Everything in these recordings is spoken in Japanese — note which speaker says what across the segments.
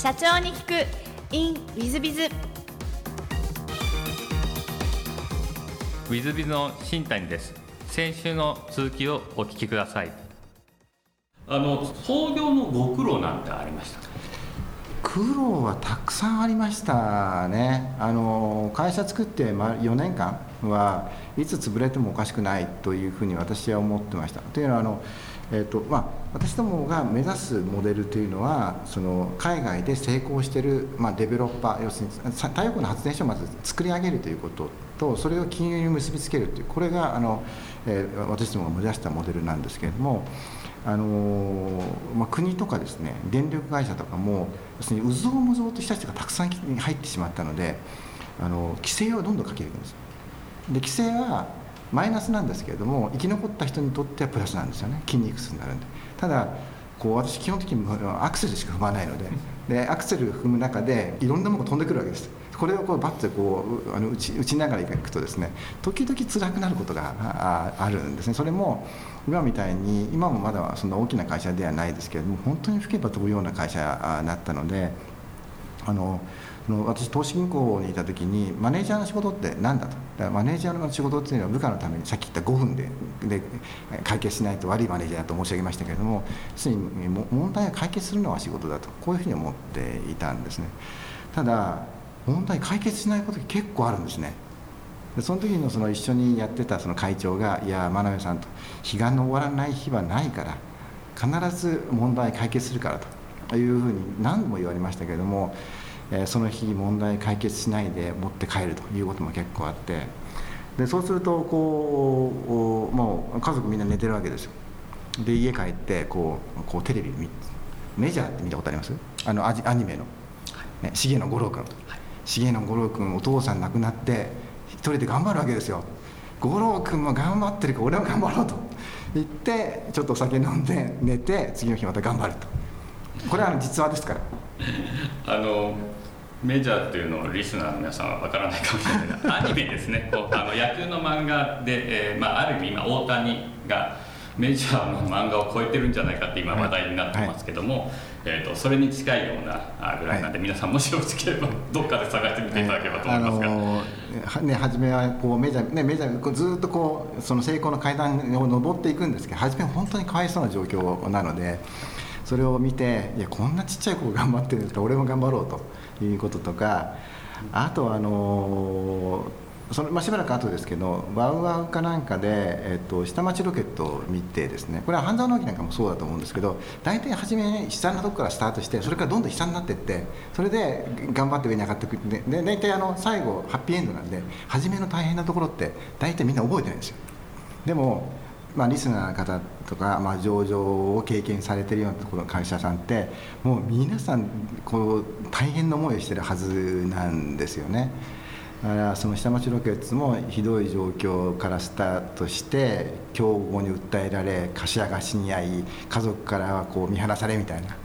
Speaker 1: 社長に聞く。In ウィズビズ
Speaker 2: ウィズビズの新谷です。先週の続きをお聞きください。あの創業のご苦労なんてありました
Speaker 3: 苦労はたくさんありましたね。あの会社作って4年間はいつ潰れてもおかしくないというふうに私は思ってました。というのはあのえーとまあ、私どもが目指すモデルというのはその海外で成功している、まあ、デベロッパー要するに太陽光の発電所をまず作り上げるということとそれを金融に結びつけるというこれがあの、えー、私どもが目指したモデルなんですけれどもあのまあ、国とかですね電力会社とかも要するにうぞうむぞうとした人がたくさん入ってしまったのであの規制をどんどんかけていくんです。で規制はマイナスなんですけれども生き残った人にとってはプラスなんですよね。筋肉痛になるんで。ただこう私基本的にアクセルしか踏まないので。でアクセル踏む中でいろんなものが飛んでくるわけです。これをこうバッてこうあの打ち打ちながらいくとですね時々辛くなることがあるんですね。それも今みたいに今もまだそんな大きな会社ではないですけれども本当に吹けば飛ぶような会社になったのであの私投資銀行にいた時にマネージャーの仕事って何だと。だマネージャーの仕事っていうのは部下のためにさっき言った5分でで解決しないと悪いマネージャーだと申し上げましたけれども要するに問題を解決するのは仕事だとこういうふうに思っていたんですね。ただ問題解決しないこと結構あるんですね。でその時のその一緒にやってたその会長が「いや真鍋さんと日が昇らない日はないから必ず問題解決するから」というふうに何度も言われましたけれどもえその日問題解決しないで持って帰るということも結構あってでそうするとこうもう家族みんな寝てるわけですよ。で家帰ってこうこうテレビ見メジャーって見たことあります？あのアニメの、ね、重野五郎君、重野五郎君お父さん亡くなって一人で頑張るわけですよ。五郎君も頑張ってるから俺も頑張ろうと。言ってちょっとお酒飲んで寝て次の日また頑張ると。これは実話ですから。
Speaker 2: あのメジャーっていうのをリスナーの皆さんは分からないかもしれないがアニメですね。あの野球の漫画で、えーまあ、ある意味今大谷がメジャーの漫画を超えてるんじゃないかって今話題になってますけども、はい、えーと、それに近いようなぐらいなんで、はい、皆さんもしよろしければ どっかで探してみていただければと思いますが、あの
Speaker 3: ー、ね、初めはこうメジャー、ね、メジャーずっとこうその成功の階段を上っていくんですけど初めは本当にかわいそうな状況なのでそれを見ていやこんなちっちゃい子頑張ってるんですから俺も頑張ろうと。いうこととかあとあのそのまあ、しばらく後ですけどワウワウかなんかで、えっと、下町ロケットを見てですねこれは半沢直樹なんかもそうだと思うんですけど大体初め悲惨なとこからスタートしてそれからどんどん悲惨になっていってそれで頑張って上に上がっていくでで大体あの最後ハッピーエンドなんで初めの大変なところって大体みんな覚えてないんですよでもまあ、リスナーの方とか、まあ、上場を経験されてるようなところの会社さんってもう皆さんこう大変な思いをしてるはずなんですよね。だからその下町ロケッツもひどい状況からスタートして競合に訴えられ柏が死に合い家族からはこう見放されみたいな。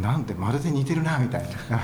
Speaker 3: なんてまるで似てるなみたいな。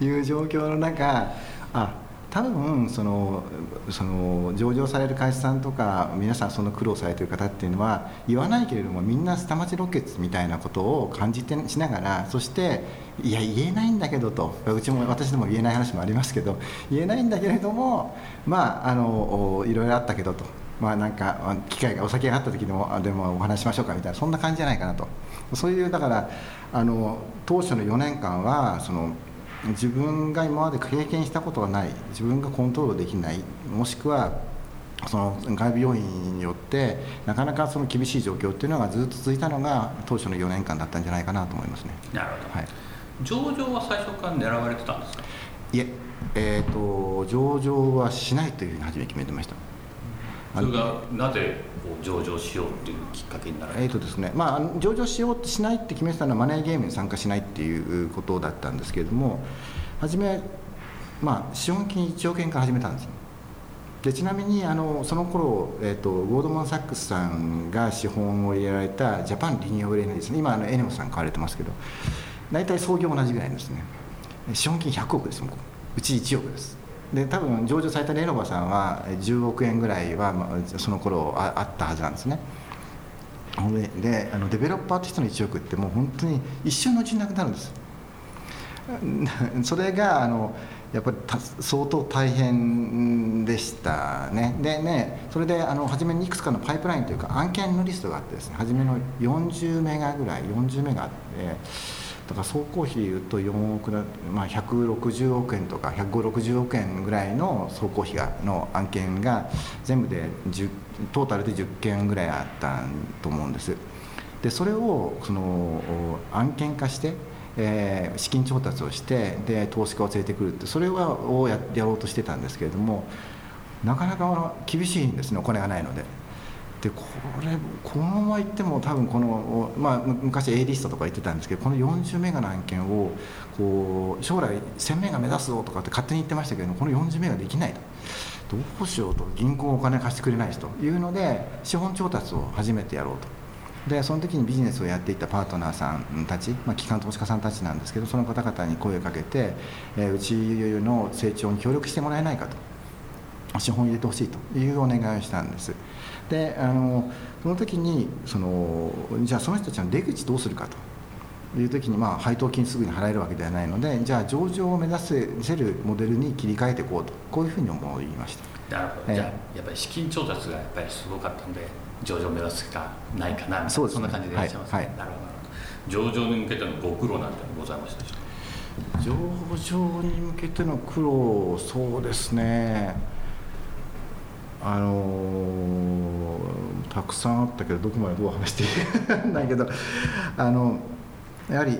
Speaker 3: いう状況の中あ多分そのその上場される会社さんとか皆さんその苦労されてる方っていうのは言わないけれどもみんな下町ロケッツみたいなことを感じてしながらそしていや言えないんだけどとうちも私でも言えない話もありますけど言えないんだけれどもまああのいろいろあったけどと。まあなんか機会がお酒があった時でもでもお話しましょうかみたいなそんな感じじゃないかなとそういうだからあの当初の4年間はその自分が今まで経験したことがない自分がコントロールできないもしくはその外部要因によってなかなかその厳しい状況っていうのがずっと続いたのが当初の4年間だったんじゃないかなと思いますね。
Speaker 2: なるほど、はい、上場は最初から狙われてたんですか
Speaker 3: いええーと上場はしないというふうに初め決めてました
Speaker 2: それがなぜ上場しようっていうきっかけになる
Speaker 3: えーとですねまあ、上場しようしないって決めてたのはマネーゲームに参加しないっていうことだったんですけれども初め、まあ、資本金1億円から始めたんですでちなみにあのその頃、えーと、ゴードマン・サックスさんが資本を入れられたジャパン・リニアブルエネですね。今あのエネオスさん買われてますけど大体創業同じぐらいですね。資本金100億ですう。ち1億ですで多分上場されたレノバさんは10億円ぐらいは、まあ、その頃ああったはずなんですね。であのデベロッパーとしての1億ってもう本当に一瞬のうちになくなるんです。それがあのやっぱり相当大変でしたね。でねそれであの初めにいくつかのパイプラインというか案件のリストがあってですね初めの40メガぐらい40メガあってだから総工費でいうと4億まあ、160億円とか150億円ぐらいの総工費がの案件が全部でトータルで10件ぐらいあったと思うんですでそれをその案件化してえー、資金調達をしてで投資家を連れてくるってそれをややろうとしてたんですけれどもなかなか厳しいんですねお金がないので。でこれこのままいっても多分この、まあ、昔 A リストとか言ってたんですけどこの40メガの案件をこう将来1000メガ目指すぞとかって勝手に言ってましたけどこの40メガできないと。どうしようと。銀行お金貸してくれないしと。いうので資本調達を初めてやろうと。でその時にビジネスをやっていたパートナーさんたち、まあ、機関投資家さんたちなんですけどその方々に声をかけて、えー、うちの成長に協力してもらえないかと。資本を入れてほしいというお願いをしたんです。であのその時にそのじゃあその人たちの出口どうするかという時に、まあ、配当金すぐに払えるわけではないのでじゃあ上場を目指せるモデルに切り替えていこうとこういうふうに思いまし
Speaker 2: た。なるほど、じゃあやっぱり資金調達がやっぱりすごかったんで上場を目指すしかないかなそうです、ね、そんな感じでいらっしゃいますね、はいはい、なるほど。上場に向けてのご苦労なんてございましたでしょうか？
Speaker 3: 上場に向けての苦労そうですねあのー、たくさんあったけどどこまでどう話していいかないけどあのやはり、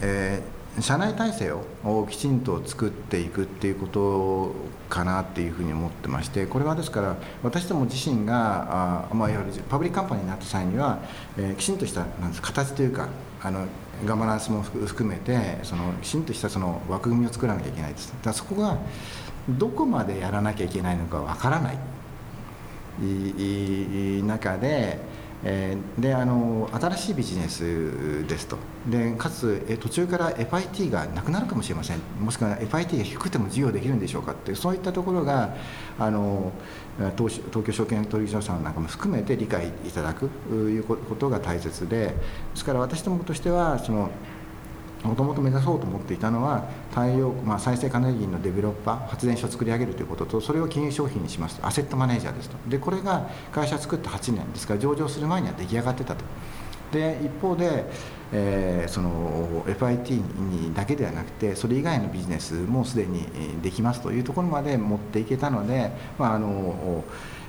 Speaker 3: えー、社内体制をきちんと作っていくっていうことかなっていうふうに思ってましてこれはですから私ども自身があ、まあ、いわゆる public company になった際には、えー、きちんとしたなんです形というかあのガバナンスも含めてそのきちんとしたその枠組みを作らなきゃいけないです。だからそこがどこまでやらなきゃいけないのかわからない。中で、えー、であの新しいビジネスですと。でかつえ途中から FIT がなくなるかもしれません。もしくは FIT が低くても事業できるんでしょうかってそういったところがあの東東京証券取引所さんなんかも含めて理解いただくいうことが大切で。ですから私どもとしてはそのもともと目指そうと思っていたのは太陽、まあ、再生可能エネルギーのデベロッパー発電所を作り上げるということとそれを金融商品にしますとアセットマネージャーですと。でこれが会社作って8年ですから上場する前には出来上がってたと。で一方で、えー、その FIT にだけではなくてそれ以外のビジネスもすでにできますというところまで持っていけたので、まあ、あの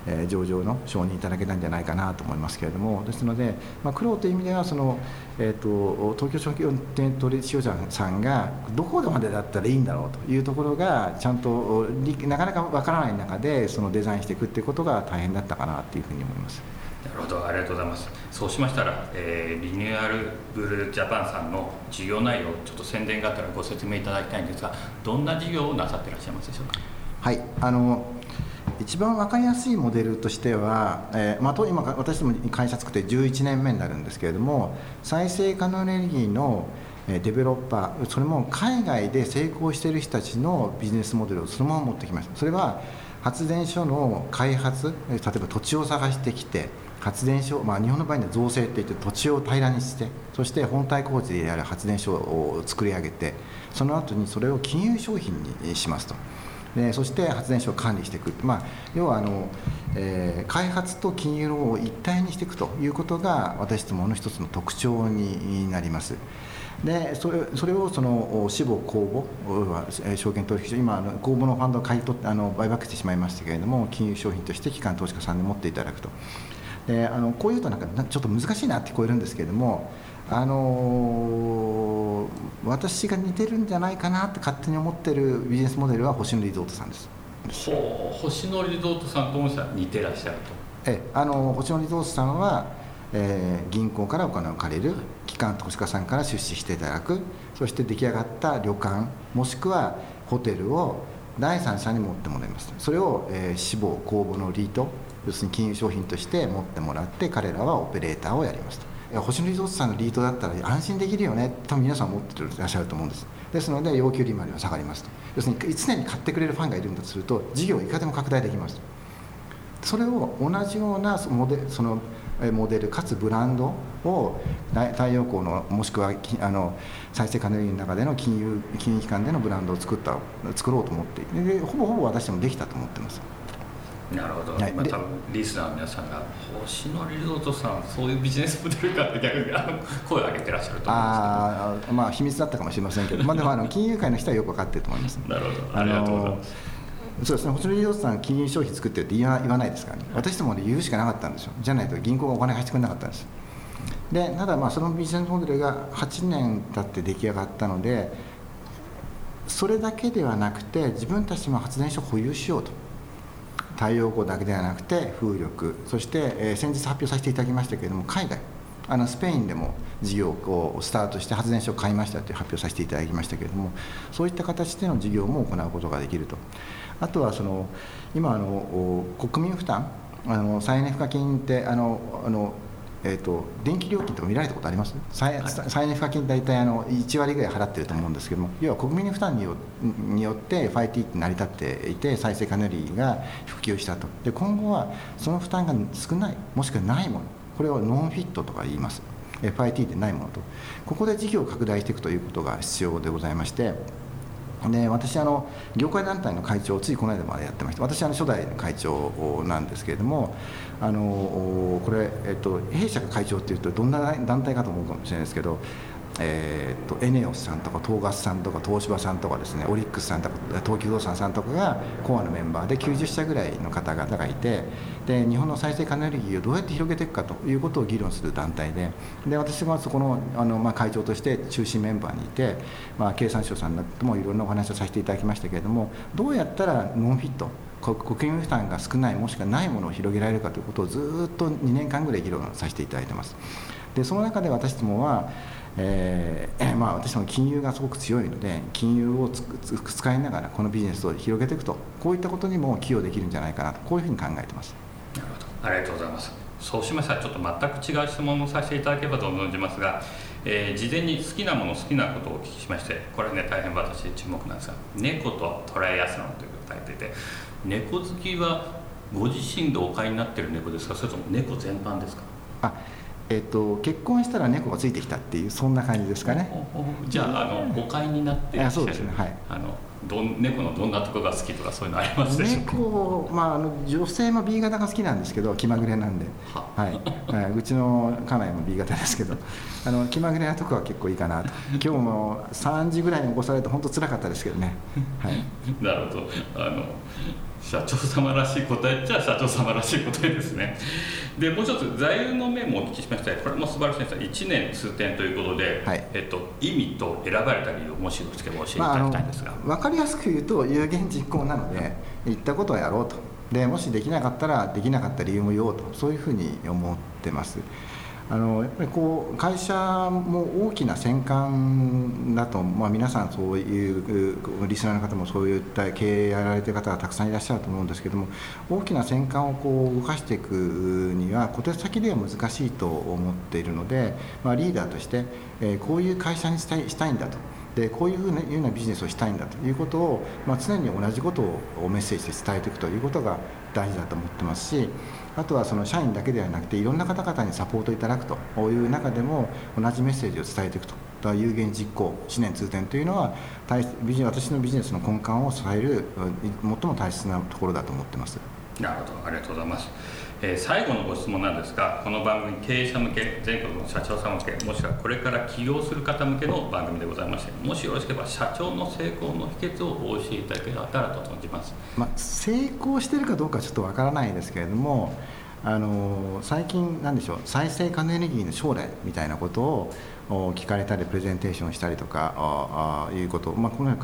Speaker 3: えー、上場の承認いただけたんじゃないかなと思いますけれどもですので、まあ、苦労という意味ではその、えーと、東京証券取引所さんがどこまでだったらいいんだろうというところがちゃんとなかなかわからない中でそのデザインしていくっていうことが大変だったかなというふうに思います。
Speaker 2: なるほどありがとうございますそうしましたら、えー、リニューアルブルージャパンさんの事業内容ちょっと宣伝があったらご説明いただきたいんですがどんな事業をなさっていらっしゃいますでしょうか？
Speaker 3: はいあの一番分かりやすいモデルとしては、えーまあ、今私ども会社作って11年目になるんですけれども再生可能エネルギーのデベロッパーそれも海外で成功している人たちのビジネスモデルをそのまま持ってきましたそれは発電所の開発例えば土地を探してきて発電所、まあ、日本の場合には造成っていって土地を平らにしてそして本体工事でやる発電所を作り上げてその後にそれを金融商品にしますと。でそして発電所を管理していく、まあ、要はあの、えー、開発と金融を一体にしていくということが私どもの一つの特徴になります。でそれそれをその死亡公募証券取引所今公募のファンドを買い取ってあの売却してしまいましたけれども金融商品として機関投資家さんに持っていただくとであのこういうとなんかちょっと難しいなって聞こえるんですけれどもあのー、私が似てるんじゃないかなって勝手に思ってるビジネスモデルは星野リゾートさんです。
Speaker 2: ほう星野リゾートさんとも似てらっしゃる
Speaker 3: と。えあの星野リゾートさんは、えー、銀行からお金を借りる機関投資家さんから出資していただくそして出来上がった旅館もしくはホテルを第三者に持ってもらいます。それを、えー、死亡公募のリート要するに金融商品として持ってもらって彼らはオペレーターをやりますと星野リゾートさんのリートだったら安心できるよねと皆さん思ってらっしゃると思うんです。ですので要求利回りは下がりますと。要するに常に買ってくれるファンがいるんだとすると事業をいかでも拡大できますそれを同じようなモデそのモデルかつブランドを太陽光のもしくはあの再生可能エネルギーの中での金融金融機関でのブランドを作った作ろうと思ってでほぼほぼ私でもできたと思ってます。
Speaker 2: なるほど、はい、まあ、多分リスナーの皆さんが「星野リゾートさんそういうビジネスモデルか」って逆にあの声を上げてらっしゃると思うんです
Speaker 3: けど。あまあ秘密だったかもしれませんけど、まあ、でもあの 金融界の人はよく分かってると思います。
Speaker 2: なるほどありがとうございます。
Speaker 3: そうですね。星野リゾートさん金融商品作ってるって言わないですからね。私どもで言うしかなかったんですよ。じゃないと銀行がお金貸してくれなかったんです。でただまあそのビジネスモデルが8年経って出来上がったのでそれだけではなくて自分たちも発電所を保有しようと太陽光だけではなくて風力そして、え、先日発表させていただきましたけれども海外あのスペインでも事業をスタートして発電所を買いましたという発表させていただきましたけれどもそういった形での事業も行うことができると。あとはその今あの国民負担あの再エネ賦課金ってあのあのえーと、電気料金とか見られたことあります？再エネ賦課金大体あの1割ぐらい払ってると思うんですけども要は国民負担によによって FIT って成り立っていて再生可能エネルギーが普及したと。で今後はその負担が少ないもしくはないものこれをノンフィットとか言います。FIT でないものと。ここで事業を拡大していくということが必要でございましてで私あの業界団体の会長をついこの間までやってました。私は初代の会長なんですけれどもあのこれ、えっと、弊社が会長っていうとどんな団体かと思うかもしれないですけどえーと、エネオスさんとか東ガスさんとか東芝さんとかですねオリックスさんとか東急不動産さんとかがコアのメンバーで90社ぐらいの方々がいてで日本の再生可能エネルギーをどうやって広げていくかということを議論する団体でで私はそこのあの、まあ、会長として中心メンバーにいて、まあ、経産省さんともいろんなお話をさせていただきましたけれどもどうやったらノンフィット国民負担が少ないもしくはないものを広げられるかということをずっと2年間ぐらい議論させていただいてます。でその中で私どもはえーまあ、私も金融がすごく強いので金融を使いながらこのビジネスを広げていくとこういったことにも寄与できるんじゃないかなとこういうふうに考えてます。
Speaker 2: なるほど。ありがとうございます。そうしましたらちょっと全く違う質問をさせていただければと存じますが、えー、事前に好きなもの好きなことをお聞きしましてこれね大変私注目なんですが「猫と捉えやすの」ということを書いていて猫好きはご自身でお飼いになってる猫ですか？それとも猫全般ですか？
Speaker 3: あえーと、結婚したら猫がついてきたっていうそんな感じですかね。
Speaker 2: じゃああの誤解になって
Speaker 3: いそうですね。はい。
Speaker 2: あのど猫のどんなとこが好きとかそういうのありますでしょうか？
Speaker 3: 猫、まあ、あの女性も B 型が好きなんですけど気まぐれなんで。は。い、はい、うちの家内も B 型ですけど。あの気まぐれなとこは結構いいかなと。今日も3時ぐらいに起こされて本当つらかったですけどね、はい、
Speaker 2: なるほど。あの社長様らしい答えっちゃ社長様らしい答えですね。でもう一つ座右の銘もお聞きしました。これも素晴らしいです1年通点ということで、はい、えっと、意味と選ばれた理由をもしよろしければ教えていただきたいんですが、
Speaker 3: まあ、分かりやすく言うと有言実行なので言ったことはやろうと。でもしできなかったらできなかった理由も言おうと。そういうふうに思ってますあのやっぱりこう会社も大きな戦艦だと、まあ、皆さんそういうリスナーの方もそういった経営やられてる方がたくさんいらっしゃると思うんですけども大きな戦艦をこう動かしていくには小手先では難しいと思っているので、まあ、リーダーとして、えー、こういう会社にしたいしたいんだと。でこういうふうなようなビジネスをしたいんだということを、まあ、常に同じことをメッセージで伝えていくということが大事だと思ってますしあとはその社員だけではなくていろんな方々にサポートいただくという中でも同じメッセージを伝えていくと。有言実行思念通天というのは私のビジネスの根幹を支える最も大切なところだと思ってます。
Speaker 2: なるほど。ありがとうございます。えー、最後のご質問なんですがこの番組経営者向け全国の社長さん向けもしくはこれから起業する方向けの番組でございましてもしよろしければ社長の成功の秘訣をお教えいただけたらと存じます、
Speaker 3: まあ、成功してるかどうかちょっとわからないですけれどもあの最近なんでしょう再生可能エネルギーの将来みたいなことを聞かれたりプレゼンテーションしたりとかあいうこと、まあ、この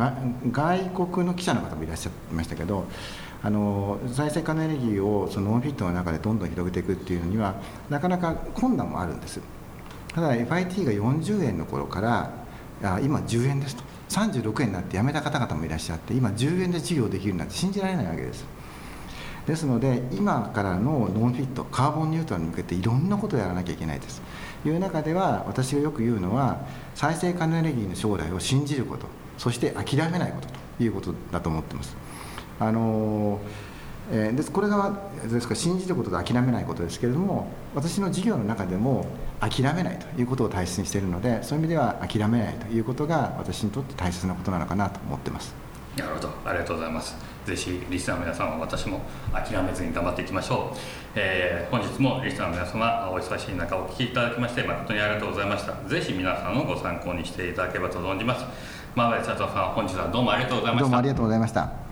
Speaker 3: 外国の記者の方もいらっしゃいましたけどあの再生可能エネルギーをそのノンフィットの中でどんどん広げていくっていうのにはなかなか困難もあるんです。ただ FIT が40円の頃からあ今10円ですと。36円になって辞めた方々もいらっしゃって今10円で事業できるなんて信じられないわけです。ですので今からのノンフィットカーボンニュートラルに向けていろんなことをやらなきゃいけないです。いう中では私がよく言うのは再生可能エネルギーの将来を信じることそして諦めないことということだと思ってます。あのえー、ですこれがですから信じることと諦めないことですけれども私の事業の中でも諦めないということを大切にしているのでそういう意味では諦めないということが私にとって大切なことなのかなと思ってます。
Speaker 2: なるほど。ありがとうございます。ぜひリスナーの皆さんは私も諦めずに頑張っていきましょう、えー、本日もリスナーの皆様お忙しい中お聞きいただきまして誠にありがとうございました。ぜひ皆さんのご参考にしていただければと存じます。真鍋社長さん本日はどうもありがとうございました。
Speaker 3: どうもありがとうございました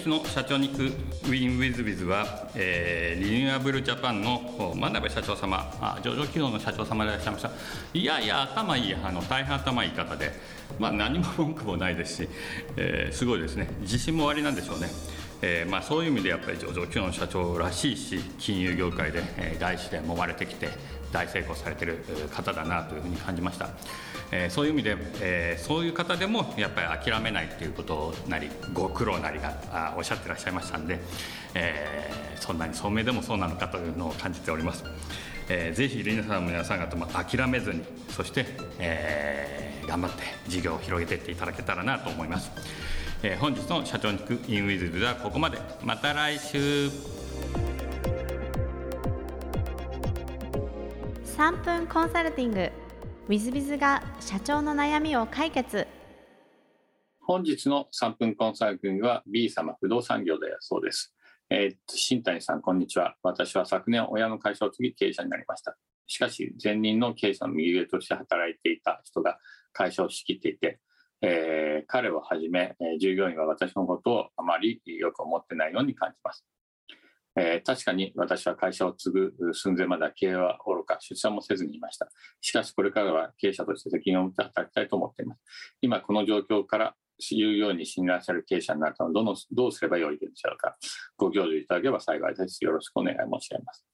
Speaker 2: 本日の社長に行くウィンウィズビズは、えー、リニューアブルジャパンの真鍋社長様。あ上場企業の社長様でいらっしゃいました。いやいや頭いいあの大変頭いい方で、まあ、何も文句もないですし、えー、すごいですね。自信もおありなんでしょうね。えーまあ、そういう意味でやっぱり上場企業の社長らしいし金融業界で、えー、大師で揉まれてきて大成功されてる方だなというふうに感じました、えー、そういう意味で、えー、そういう方でもやっぱり諦めないっていうことなりご苦労なりがあおっしゃってらっしゃいましたんで、えー、そんなに聡明でもそうなのかというのを感じております、えー、ぜひ皆さんも皆さん方も諦めずにそして、えー、頑張って事業を広げていっていただけたらなと思います、えー、本日の社長に聞くインウィズではここまで。また来週。
Speaker 1: 3分コンサルティング。W i z b i z が社長の悩みを解決
Speaker 2: 本日の3分コンサルティングは B 様不動産業でそうです。えー、新谷さん、こんにちは。私は昨年親の会社を継ぎ経営者になりました。しかし、前任の経営者の右上として働いていた人が会社を仕切っていて、えー、彼をはじめ、従業員は私のことをあまりよく思ってないように感じます。えー、確かに私は会社を継ぐ寸前までは経営は愚か、出産もせずにいました。しかしこれからは経営者として責任を持って働きたいと思っています。今この状況からいうように信頼される経営者になるためどのどうすればよいでしょうか。ご教授いただければ幸いです。よろしくお願い申し上げます。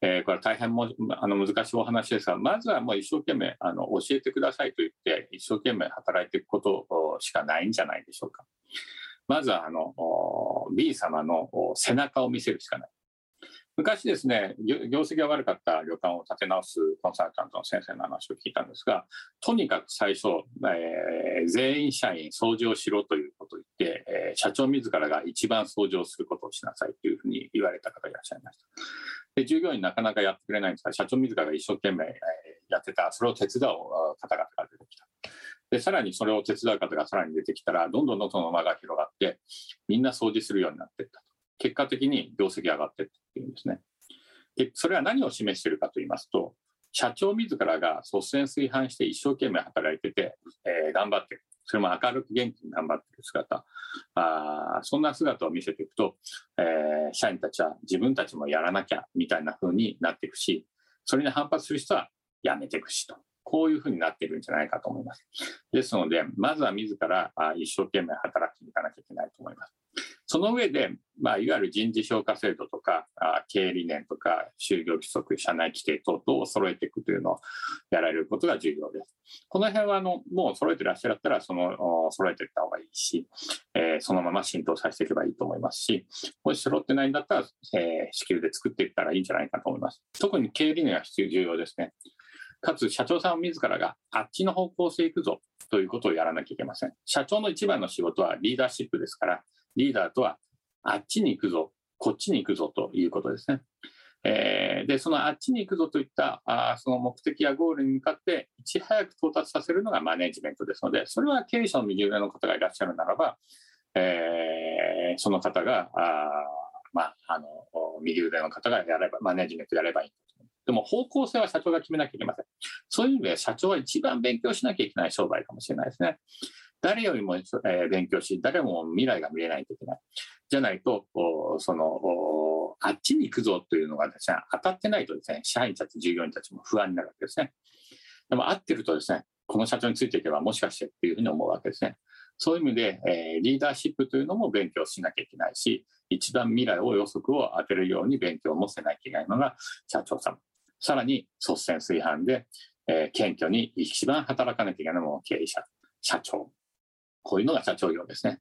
Speaker 2: えー、これは大変もあの難しいお話ですが、まずはもう一生懸命あの教えてくださいと言って、一生懸命働いていくことしかないんじゃないでしょうか。まずはあの B 様の背中を見せるしかない。昔ですね、業績が悪かった旅館を立て直すコンサルタントの先生の話を聞いたんですが、とにかく最初、えー、全員社員掃除をしろということを言って、えー、社長自らが一番掃除をすることをしなさいというふうに言われた方がいらっしゃいました。で従業員なかなかやってくれないんですが、社長自らが一生懸命、やってた、それを手伝う方々が出てきた。で、さらにそれを手伝う方がさらに出てきたら、どんどんどんどんその間が広がって、みんな掃除するようになっていったと。結果的に業績上がっていったっていうんですね。で、それは何を示しているかと言いますと、社長自らが率先垂範して一生懸命働いてて、えー、頑張ってる。それも明るく元気に頑張ってる姿。あそんな姿を見せていくと、えー、社員たちは自分たちもやらなきゃみたいな風になっていくし、それに反発する人はやめていくしと。こういうふうになっているんじゃないかと思います。ですので、まずは自ら一生懸命働きに行かなきゃいけないと思います。その上で、まあ、いわゆる人事評価制度とか、経営理念とか、就業規則、社内規定等々を揃えていくというのをやられることが重要です。この辺は、あの、もう揃えてらっしゃったら、その、揃えていった方がいいし、えー、そのまま浸透させていけばいいと思いますし、もし揃ってないんだったら、えー、支給で作っていったらいいんじゃないかと思います。特に経営理念は必要、重要ですね。かつ社長さん自らがあっちの方向性行くぞということをやらなきゃいけません。社長の一番の仕事はリーダーシップですから、リーダーとはあっちに行くぞ、こっちに行くぞということですね。えー、で、そのあっちに行くぞといったあその目的やゴールに向かっていち早く到達させるのがマネジメントですので、それは経営者の右上の方がいらっしゃるならば、えー、その方が、あまあ、あの右腕の方がやれば、マネジメントやればいい。でも方向性は社長が決めなきゃいけません。そういう意味で社長は一番勉強しなきゃいけない商売かもしれないですね。誰よりも、え、勉強し、誰も未来が見れないといけない。じゃないと、その、あっちに行くぞというのがですね、当たってないとですね、社員たち、従業員たちも不安になるわけですね。でも合ってるとですね、この社長についていけばもしかしてっていうふうに思うわけですね。そういう意味で、えー、リーダーシップというのも勉強しなきゃいけないし、一番未来を予測を当てるように勉強もせなきゃいけないのが社長さん。さらに率先垂範で、えー、謙虚に一番働かなきゃいけないのも経営者、社長。こういうのが社長業ですね。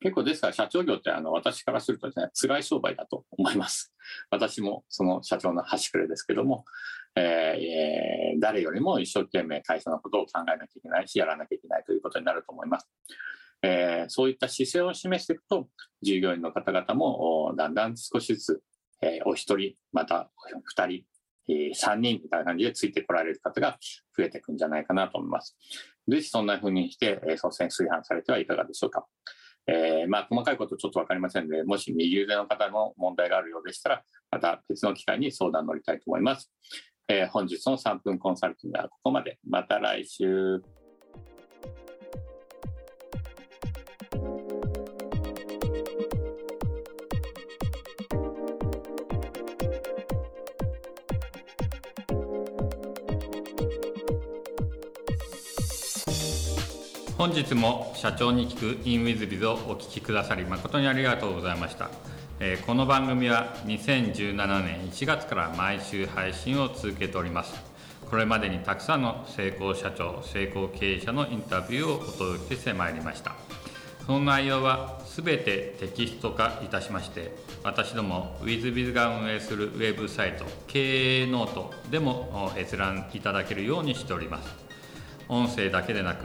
Speaker 4: 結構ですから社長業ってあの私からするとですね辛い商売だと思います私もその社長の端くれですけども、えー、誰よりも一生懸命会社のことを考えなきゃいけないしやらなきゃいけないということになると思います、えー、そういった姿勢を示していくと従業員の方々もだんだん少しずつ、えー、お一人またお二人3人みたいな感じでついてこられる方が増えていくんじゃないかなと思います。ぜひそんな風にして、えー、率先炊飯されてはいかがでしょうか。えー、まあ、細かいことちょっと分かりませんので、もし右腕の方の問題があるようでしたら、また別の機会に相談乗りたいと思います。えー、本日の3分コンサルティングはここまで。また来週。
Speaker 2: 本日も社長に聞く InWithBiz をお聞きくださり誠にありがとうございました、えー、この番組は2017年1月から毎週配信を続けております。これまでにたくさんの成功社長成功経営者のインタビューをお届けしてまいりました。その内容は全てテキスト化いたしまして私ども WithBiz が運営するウェブサイト経営ノートでも閲覧いただけるようにしております。音声だけでなく